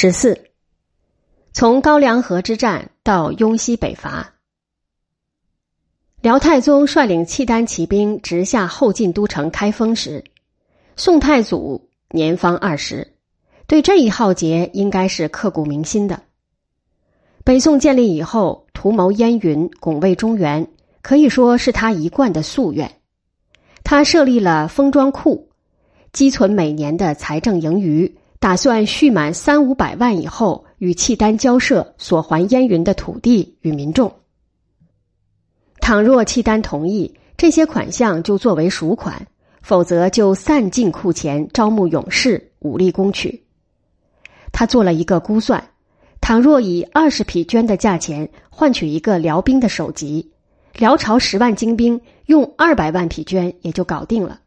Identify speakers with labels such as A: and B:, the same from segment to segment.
A: 十四，从高梁河之战到雍西北伐，辽太宗率领契丹骑兵直下后晋都城开封时，宋太祖年方二十，对这一浩劫应该是刻骨铭心的。北宋建立以后，图谋燕云，拱卫中原，可以说是他一贯的夙愿。他设立了封庄库，积存每年的财政盈余。打算蓄满三五百万以后，与契丹交涉，索还燕云的土地与民众。倘若契丹同意，这些款项就作为赎款；否则就散尽库钱，招募勇士，武力攻取。他做了一个估算：倘若以二十匹绢的价钱换取一个辽兵的首级，辽朝十万精兵用二百万匹绢也就搞定了。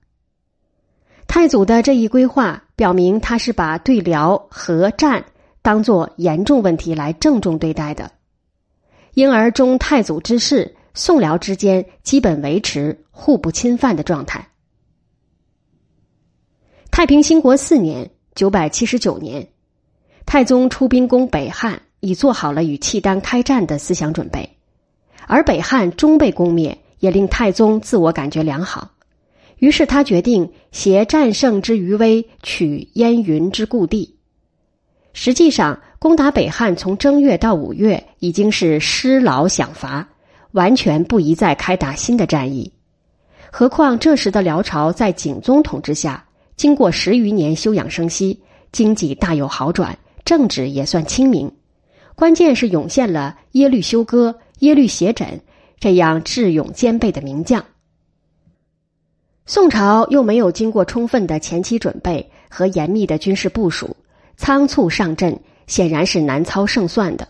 A: 太祖的这一规划表明，他是把对辽和战当做严重问题来郑重对待的，因而中太祖之事，宋辽之间基本维持互不侵犯的状态。太平兴国四年（九百七十九年），太宗出兵攻北汉，已做好了与契丹开战的思想准备，而北汉终被攻灭，也令太宗自我感觉良好。于是他决定携战胜之余威，取燕云之故地。实际上，攻打北汉从正月到五月已经是失劳享乏，完全不宜再开打新的战役。何况这时的辽朝在景宗统治下，经过十余年休养生息，经济大有好转，政治也算清明。关键是涌现了耶律休哥、耶律斜轸这样智勇兼备的名将。宋朝又没有经过充分的前期准备和严密的军事部署，仓促上阵，显然是难操胜算的。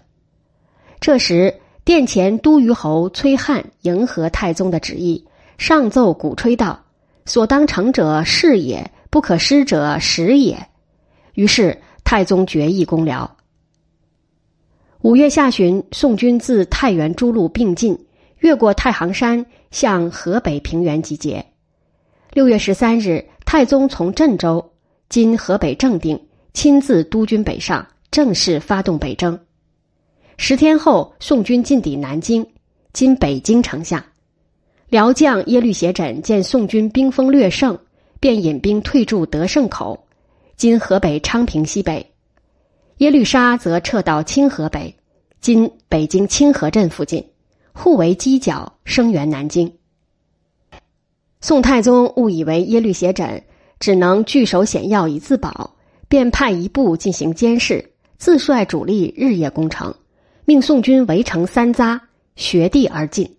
A: 这时，殿前都虞侯崔翰迎合太宗的旨意，上奏鼓吹道：“所当成者是也，不可失者时也。”于是，太宗决意攻辽。五月下旬，宋军自太原诸路并进，越过太行山，向河北平原集结。六月十三日，太宗从镇州（今河北正定）亲自督军北上，正式发动北征。十天后，宋军进抵南京（今北京城下）。辽将耶律斜轸见宋军兵锋略胜，便引兵退驻德胜口（今河北昌平西北）。耶律沙则撤到清河北（今北京清河镇附近），互为犄角，声援南京。宋太宗误以为耶律斜轸只能据守险要以自保，便派一部进行监视，自率主力日夜攻城，命宋军围城三匝，穴地而进。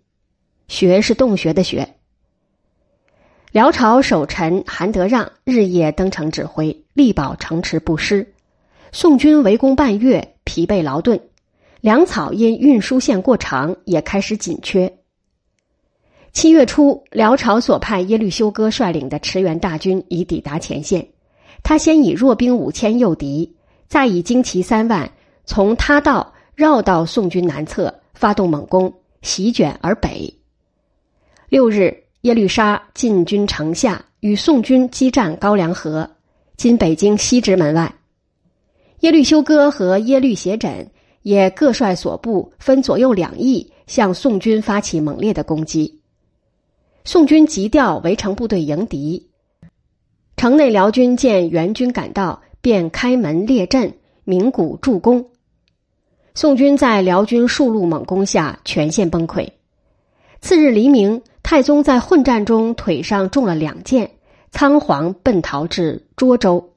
A: 穴是洞穴的穴。辽朝守臣韩德让日夜登城指挥，力保城池不失。宋军围攻半月，疲惫劳顿，粮草因运输线过长，也开始紧缺。七月初，辽朝所派耶律休哥率领的驰援大军已抵达前线。他先以弱兵五千诱敌，再以精骑三万从他道绕到宋军南侧，发动猛攻，席卷而北。六日，耶律沙进军城下，与宋军激战高梁河（今北京西直门外）。耶律休哥和耶律斜轸也各率所部分左右两翼，向宋军发起猛烈的攻击。宋军急调围城部队迎敌，城内辽军见援军赶到，便开门列阵，鸣鼓助攻。宋军在辽军数路猛攻下全线崩溃。次日黎明，太宗在混战中腿上中了两箭，仓皇奔逃至涿州，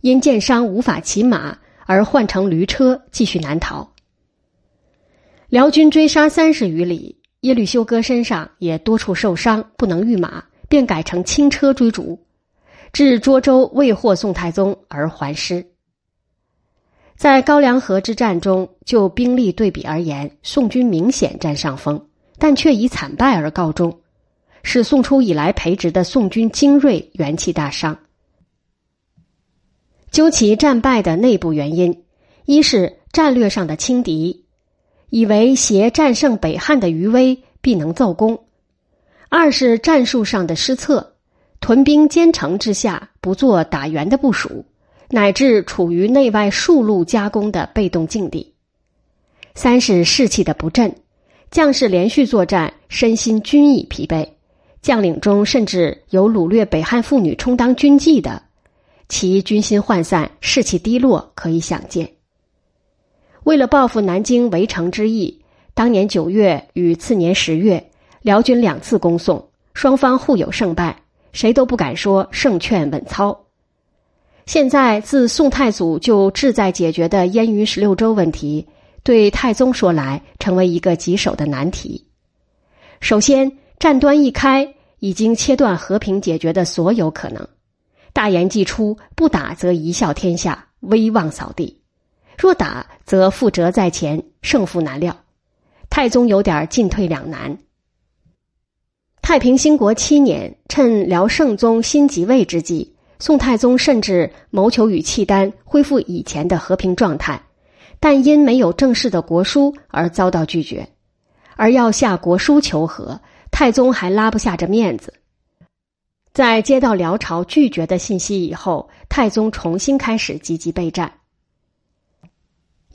A: 因箭伤无法骑马，而换乘驴车继续南逃。辽军追杀三十余里。耶律休哥身上也多处受伤，不能御马，便改成轻车追逐，至涿州未获宋太宗而还师。在高梁河之战中，就兵力对比而言，宋军明显占上风，但却以惨败而告终，使宋初以来培植的宋军精锐元气大伤。究其战败的内部原因，一是战略上的轻敌。以为携战胜北汉的余威必能奏功；二是战术上的失策，屯兵坚城之下不做打援的部署，乃至处于内外数路夹攻的被动境地。三是士气的不振，将士连续作战，身心均已疲惫，将领中甚至有掳掠北汉妇女充当军妓的，其军心涣散，士气低落，可以想见。为了报复南京围城之役，当年九月与次年十月，辽军两次攻宋，双方互有胜败，谁都不敢说胜券稳操。现在自宋太祖就志在解决的燕云十六州问题。对太宗说来，成为一个棘手的难题。首先，战端一开，已经切断和平解决的所有可能。大言既出，不打则贻笑天下，威望扫地；若打，则覆辙在前，胜负难料。太宗有点进退两难。太平兴国七年，趁辽圣宗新即位之际，宋太宗甚至谋求与契丹恢复以前的和平状态。但因没有正式的国书而遭到拒绝，而要下国书求和，太宗还拉不下这面子。在接到辽朝拒绝的信息以后，太宗重新开始积极备战。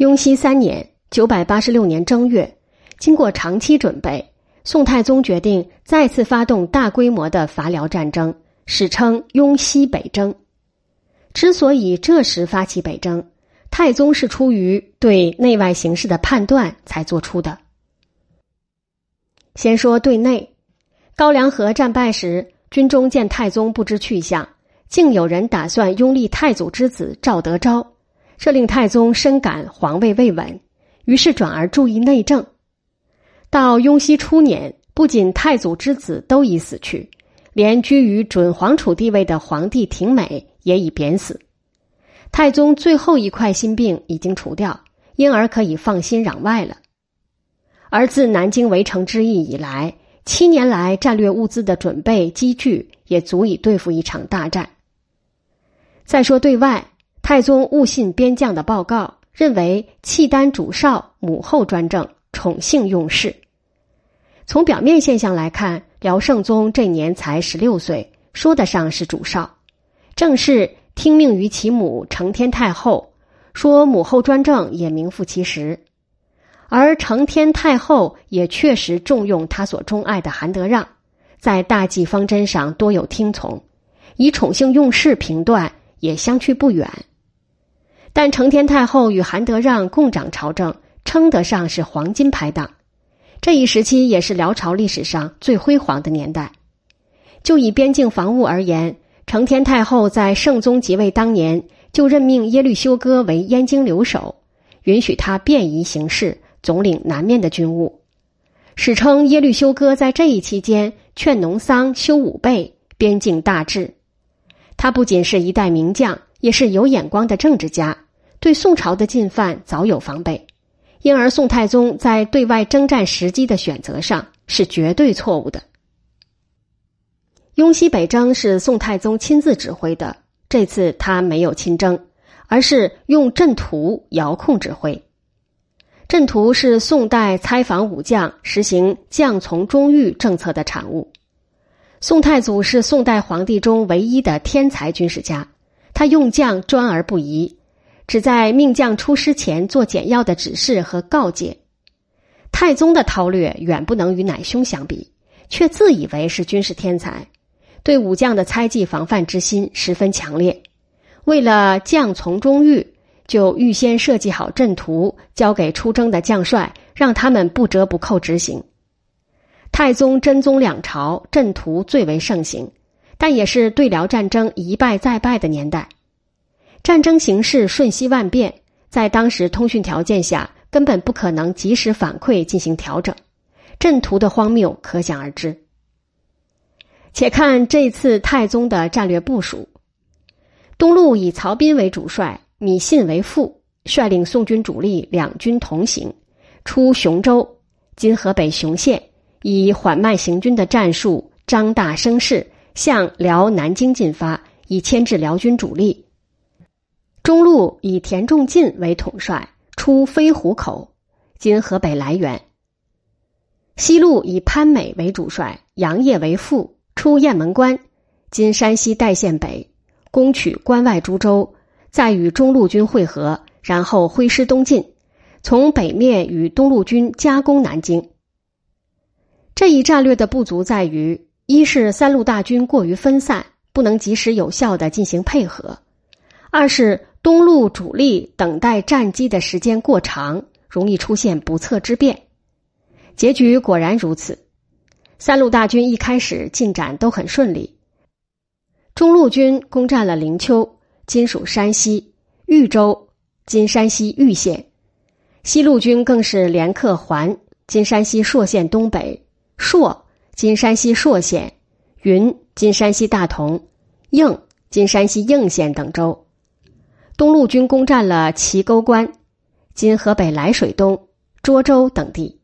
A: 雍熙三年（九百八十六年正月），经过长期准备，宋太宗决定再次发动大规模的伐辽战争，史称雍熙北征。之所以这时发起北征，太宗是出于对内外形势的判断才做出的。先说对内，高梁河战败时，军中见太宗不知去向，竟有人打算拥立太祖之子赵德昭，这令太宗深感皇位未稳，于是转而注意内政。到雍熙初年，不仅太祖之子都已死去，连居于准皇储地位的皇帝廷美也已贬死。太宗最后一块心病已经除掉，因而可以放心攘外了。而自南京围城之役以来，七年来战略物资的准备积聚也足以对付一场大战。再说对外，太宗误信边将的报告，认为契丹主少母后专政，宠幸用事。从表面现象来看，辽圣宗这年才十六岁，说得上是主少，正是。听命于其母承天太后，说母后专政也名副其实，而承天太后也确实重用他所钟爱的韩德让，在大计方针上多有听从，以宠幸用事评断也相去不远。但承天太后与韩德让共掌朝政，称得上是黄金拍档，这一时期也是辽朝历史上最辉煌的年代。就以边境防务而言。承天太后在圣宗即位当年，就任命耶律休哥为燕京留守，允许他便宜行事，总领南面的军务。史称耶律休哥在这一期间劝农桑修武备，边境大治。他不仅是一代名将，也是有眼光的政治家，对宋朝的进犯早有防备，因而宋太宗在对外征战时机的选择上是绝对错误的。雍熙北征是宋太宗亲自指挥的，这次他没有亲征，而是用阵图遥控指挥。阵图是宋代参访武将实行将从中御政策的产物。宋太祖是宋代皇帝中唯一的天才军事家，他用将专而不疑，只在命将出师前做简要的指示和告诫。太宗的韬略远不能与乃兄相比，却自以为是军事天才。对武将的猜忌防范之心十分强烈，为了将从中御，就预先设计好阵图，交给出征的将帅，让他们不折不扣执行。太宗、真宗两朝阵图最为盛行，但也是对辽战争一败再败的年代。战争形势瞬息万变，在当时通讯条件下，根本不可能及时反馈进行调整，阵图的荒谬可想而知。且看这次太宗的战略部署：东路以曹彬为主帅，米信为副，率领宋军主力两军同行，出雄州（今河北雄县），以缓慢行军的战术张大声势，向辽南京进发，以牵制辽军主力。中路以田仲进为统帅，出飞虎口（今河北涞源）。西路以潘美为主帅，杨业为副。出雁门关（今山西代县北），攻取关外诸州，再与中路军会合，然后挥师东进，从北面与东路军夹攻南京。这一战略的不足在于：一是三路大军过于分散，不能及时有效的进行配合；二是东路主力等待战机的时间过长，容易出现不测之变。结局果然如此，三路大军一开始进展都很顺利。中路军攻占了灵丘（今属山西）、豫州（今山西玉县），西路军更是连克环（今山西朔县东北）、朔（今山西朔县）、云（今山西大同）、应（今山西应县）等州。东路军攻占了齐沟关（今河北涞水东）、涿州等地。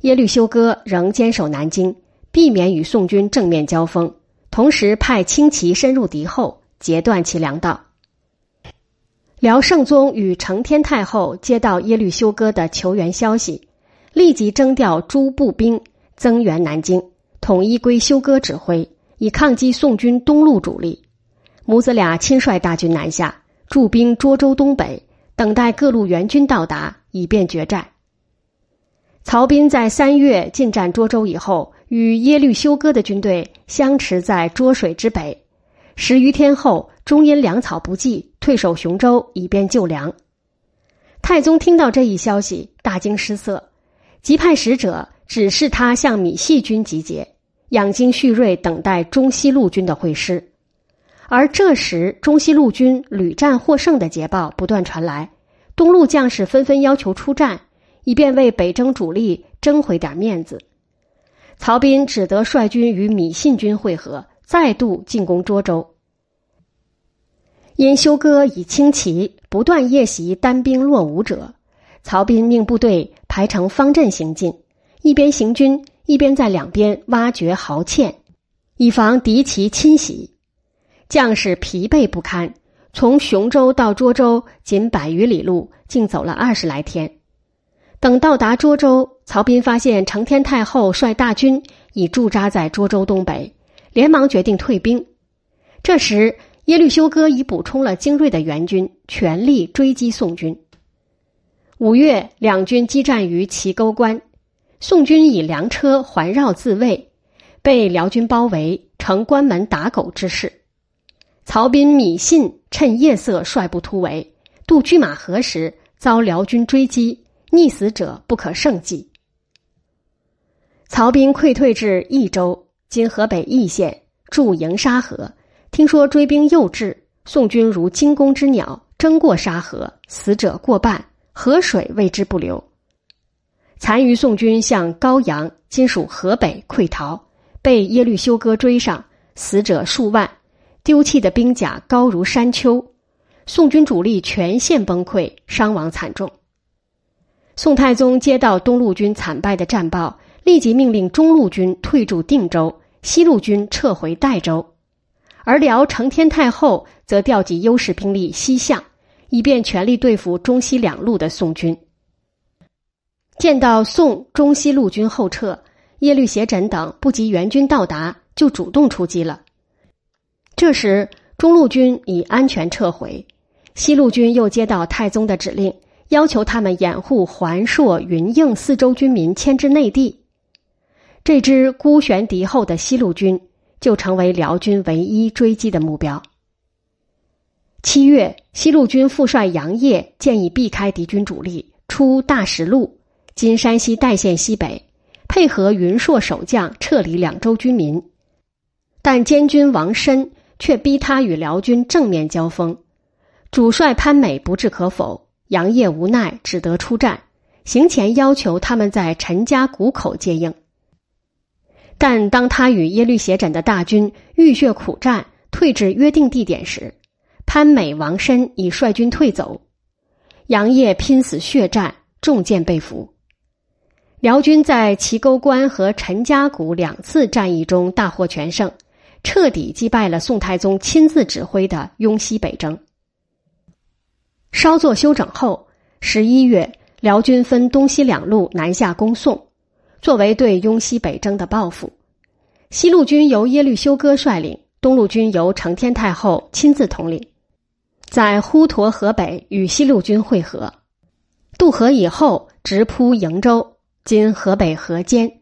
A: 耶律休哥仍坚守南京，避免与宋军正面交锋。同时派轻骑深入敌后，截断其粮道。辽圣宗与承天太后接到耶律休哥的求援消息，立即征调诸步兵增援南京，统一归休哥指挥，以抗击宋军东路主力。母子俩亲率大军南下，驻兵涿州东北，等待各路援军到达，以便决战。曹彬在三月进占涿州以后。与耶律休哥的军队相持在涿水之北，十余天后，终因粮草不济，退守雄州，以便救粮。太宗听到这一消息，大惊失色，即派使者指示他向米系军集结，养精蓄锐，等待中西路军的会师。而这时，中西路军屡战获胜的捷报不断传来，东路将士纷纷要求出战，以便为北征主力争回点面子。曹彬只得率军与米信军会合，再度进攻涿州。因休哥以轻骑不断夜袭单兵落伍者，曹彬命部队排成方阵行进，一边行军，一边在两边挖掘壕堑，以防敌骑侵袭。将士疲惫不堪，从雄州到涿州仅百余里路，竟走了二十来天。等到达涿州，曹彬发现承天太后率大军已驻扎在涿州东北，连忙决定退兵。这时，耶律休哥已补充了精锐的援军，全力追击宋军。五月，两军激战于齐沟关，宋军以粮车环绕自卫，被辽军包围，成关门打狗之势。曹彬、米信趁夜色率部突围，渡拒马河时遭辽军追击。溺死者不可胜计。曹彬溃退至益州（今河北易县），驻营沙河。听说追兵又至，宋军如惊弓之鸟，争过沙河，死者过半，河水为之不流。残余宋军向高阳（今属河北）溃逃，被耶律休哥追上，死者数万，丢弃的兵甲高如山丘。宋军主力全线崩溃，伤亡惨重。宋太宗接到东路军惨败的战报，立即命令中路军退驻定州，西路军撤回代州，而辽承天太后则调集优势兵力西向，以便全力对付中西两路的宋军。见到宋中西路军后撤，耶律斜轸等不及援军到达，就主动出击了。这时，中路军已安全撤回，西路军又接到太宗的指令。要求他们掩护环朔、云应四州军民迁至内地，这支孤悬敌后的西路军就成为辽军唯一追击的目标。七月，西路军副帅杨业建议避开敌军主力，出大石路（今山西代县西北），配合云朔守将撤离两州军民，但监军王申却逼他与辽军正面交锋，主帅潘美不置可否。杨业无奈，只得出战。行前要求他们在陈家谷口接应，但当他与耶律斜轸的大军浴血苦战，退至约定地点时，潘美、王申已率军退走。杨业拼死血战，中箭被俘。辽军在齐沟关和陈家谷两次战役中大获全胜，彻底击败了宋太宗亲自指挥的雍西北征。稍作休整后，十一月，辽军分东西两路南下攻宋，作为对雍西北征的报复。西路军由耶律休哥率领，东路军由承天太后亲自统领。在滹沱河北与西路军会合。渡河以后，直扑瀛州（今河北河间）。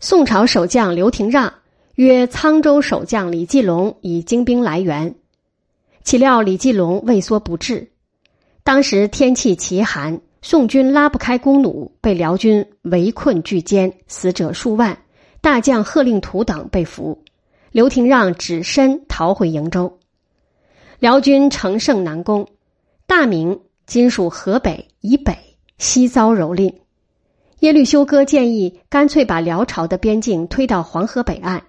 A: 宋朝守将刘廷让约沧州守将李继龙以精兵来援，岂料李继龙畏缩不至。当时天气奇寒，宋军拉不开弓弩，被辽军围困拒歼，死者数万。大将贺令图等被俘，刘廷让只身逃回瀛州。辽军乘胜南攻，大明。今属河北以北，西遭蹂躏。耶律休哥建议干脆把辽朝的边境推到黄河北岸，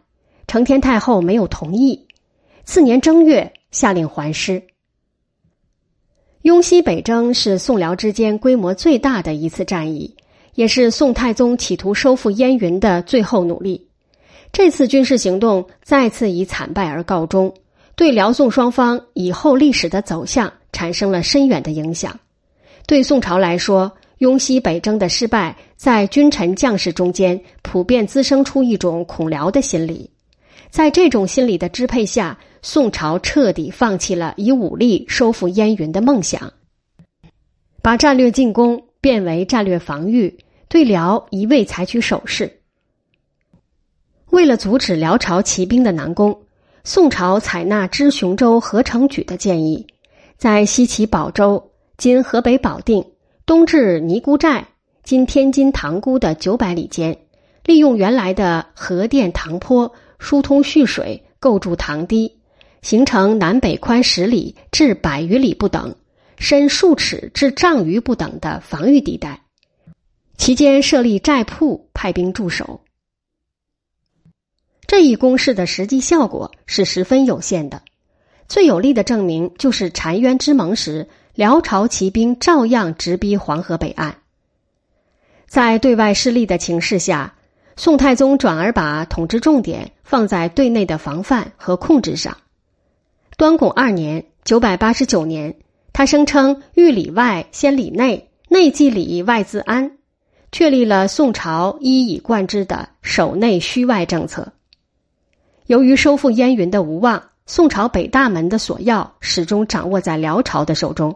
A: 承天太后没有同意。次年正月，下令还师。雍西北征是宋辽之间规模最大的一次战役，也是宋太宗企图收复燕云的最后努力。这次军事行动再次以惨败而告终，对辽宋双方以后历史的走向。产生了深远的影响。对宋朝来说，雍西北征的失败，在君臣将士中间普遍滋生出一种恐辽的心理。在这种心理的支配下，宋朝彻底放弃了以武力收复燕云的梦想，把战略进攻变为战略防御，对辽一味采取守势。为了阻止辽朝骑兵的南攻，宋朝采纳知雄州何成举的建议。在西起保州（今河北保定），东至尼姑寨（今天津塘沽）的九百里间，利用原来的河淀塘坡疏通蓄水，构筑塘堤，形成南北宽十里至百余里不等、深数尺至丈余不等的防御地带，其间设立寨铺，派兵驻守。这一攻势的实际效果是十分有限的。最有力的证明就是澶渊之盟时，辽朝骑兵照样直逼黄河北岸。在对外失利的情势下，宋太宗转而把统治重点放在对内的防范和控制上。端拱二年（九百八十九年），他声称“欲里外，先里内；内既里，外自安”，确立了宋朝一以贯之的守内虚外政策。由于收复燕云的无望。宋朝北大门的锁钥始终掌握在辽朝的手中，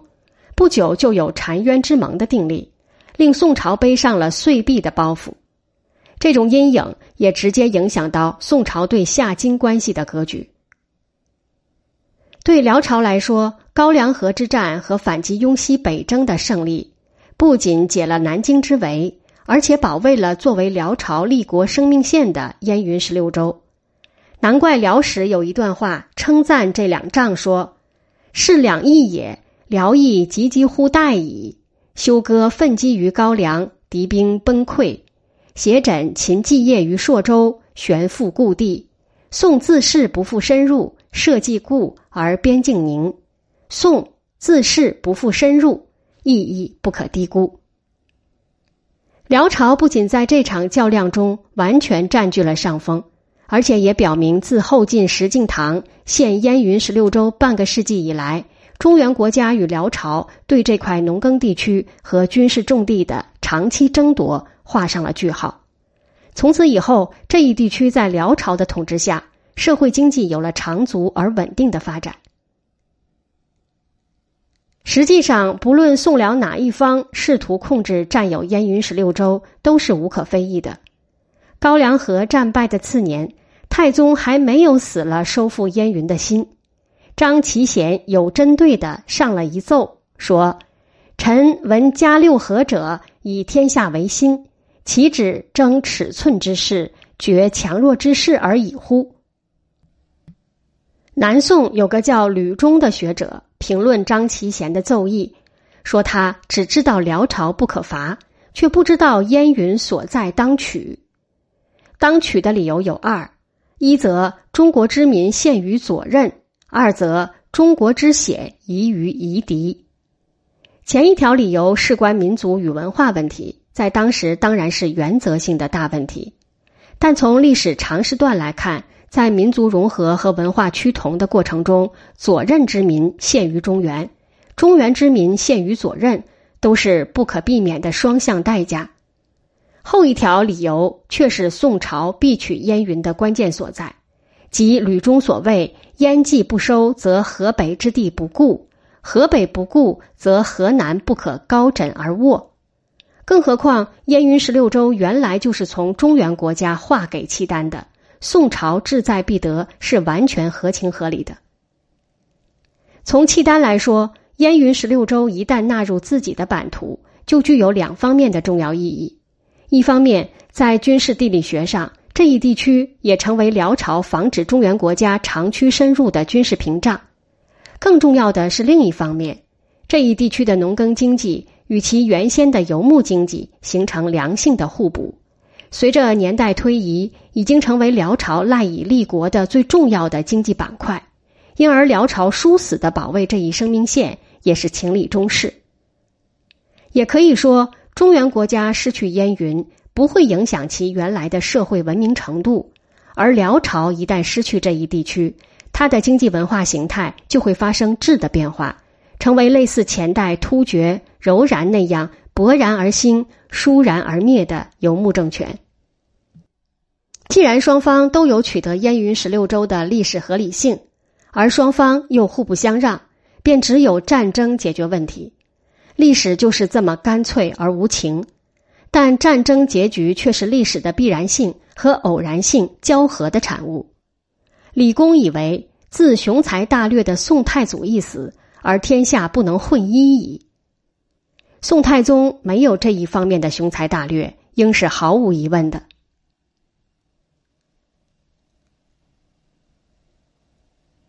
A: 不久就有澶渊之盟的订立，令宋朝背上了岁币的包袱。这种阴影也直接影响到宋朝对夏金关系的格局。对辽朝来说，高梁河之战和反击雍西北征的胜利，不仅解了南京之围，而且保卫了作为辽朝立国生命线的燕云十六州。难怪辽史有一段话称赞这两仗说：“是两义也，辽义急急乎待矣。休哥奋击于高梁，敌兵崩溃；携枕秦继业于朔州，悬复故地。宋自恃不复深入，社稷固而边境宁。宋自恃不复深入，意义不可低估。辽朝不仅在这场较量中完全占据了上风。”而且也表明，自后晋石敬瑭现燕云十六州半个世纪以来，中原国家与辽朝对这块农耕地区和军事重地的长期争夺画上了句号。从此以后，这一地区在辽朝的统治下，社会经济有了长足而稳定的发展。实际上，不论宋辽哪一方试图控制占有燕云十六州，都是无可非议的。高梁河战败的次年，太宗还没有死了收复燕云的心。张其贤有针对的上了一奏，说：“臣闻加六合者，以天下为心，岂止争尺寸之事，决强弱之势而已乎？”南宋有个叫吕中的学者评论张其贤的奏议，说他只知道辽朝不可伐，却不知道燕云所在当取。当取的理由有二：一则中国之民陷于左任；二则中国之险疑于夷狄。前一条理由事关民族与文化问题，在当时当然是原则性的大问题。但从历史长时段来看，在民族融合和文化趋同的过程中，左任之民陷于中原，中原之民陷于左任，都是不可避免的双向代价。后一条理由却是宋朝必取燕云的关键所在，即吕中所谓“燕既不收，则河北之地不顾；河北不顾，则河南不可高枕而卧。”更何况燕云十六州原来就是从中原国家划给契丹的，宋朝志在必得是完全合情合理的。从契丹来说，燕云十六州一旦纳入自己的版图，就具有两方面的重要意义：一方面，在军事地理学上，这一地区也成为辽朝防止中原国家长驱深入的军事屏障；更重要的是，另一方面，这一地区的农耕经济。与其原先的游牧经济形成良性的互补，随着年代推移，已经成为辽朝赖以立国的最重要的经济板块，因而辽朝殊死的保卫这一生命线也是情理中事。也可以说，中原国家失去燕云不会影响其原来的社会文明程度，而辽朝一旦失去这一地区，它的经济文化形态就会发生质的变化。成为类似前代突厥柔然那样勃然而兴、倏然而灭的游牧政权。既然双方都有取得燕云十六州的历史合理性，而双方又互不相让，便只有战争解决问题。历史就是这么干脆而无情，但战争结局却是历史的必然性和偶然性交合的产物。李公以为，自雄才大略的宋太祖一死。而天下不能混一矣。宋太宗没有这一方面的雄才大略，应是毫无疑问的。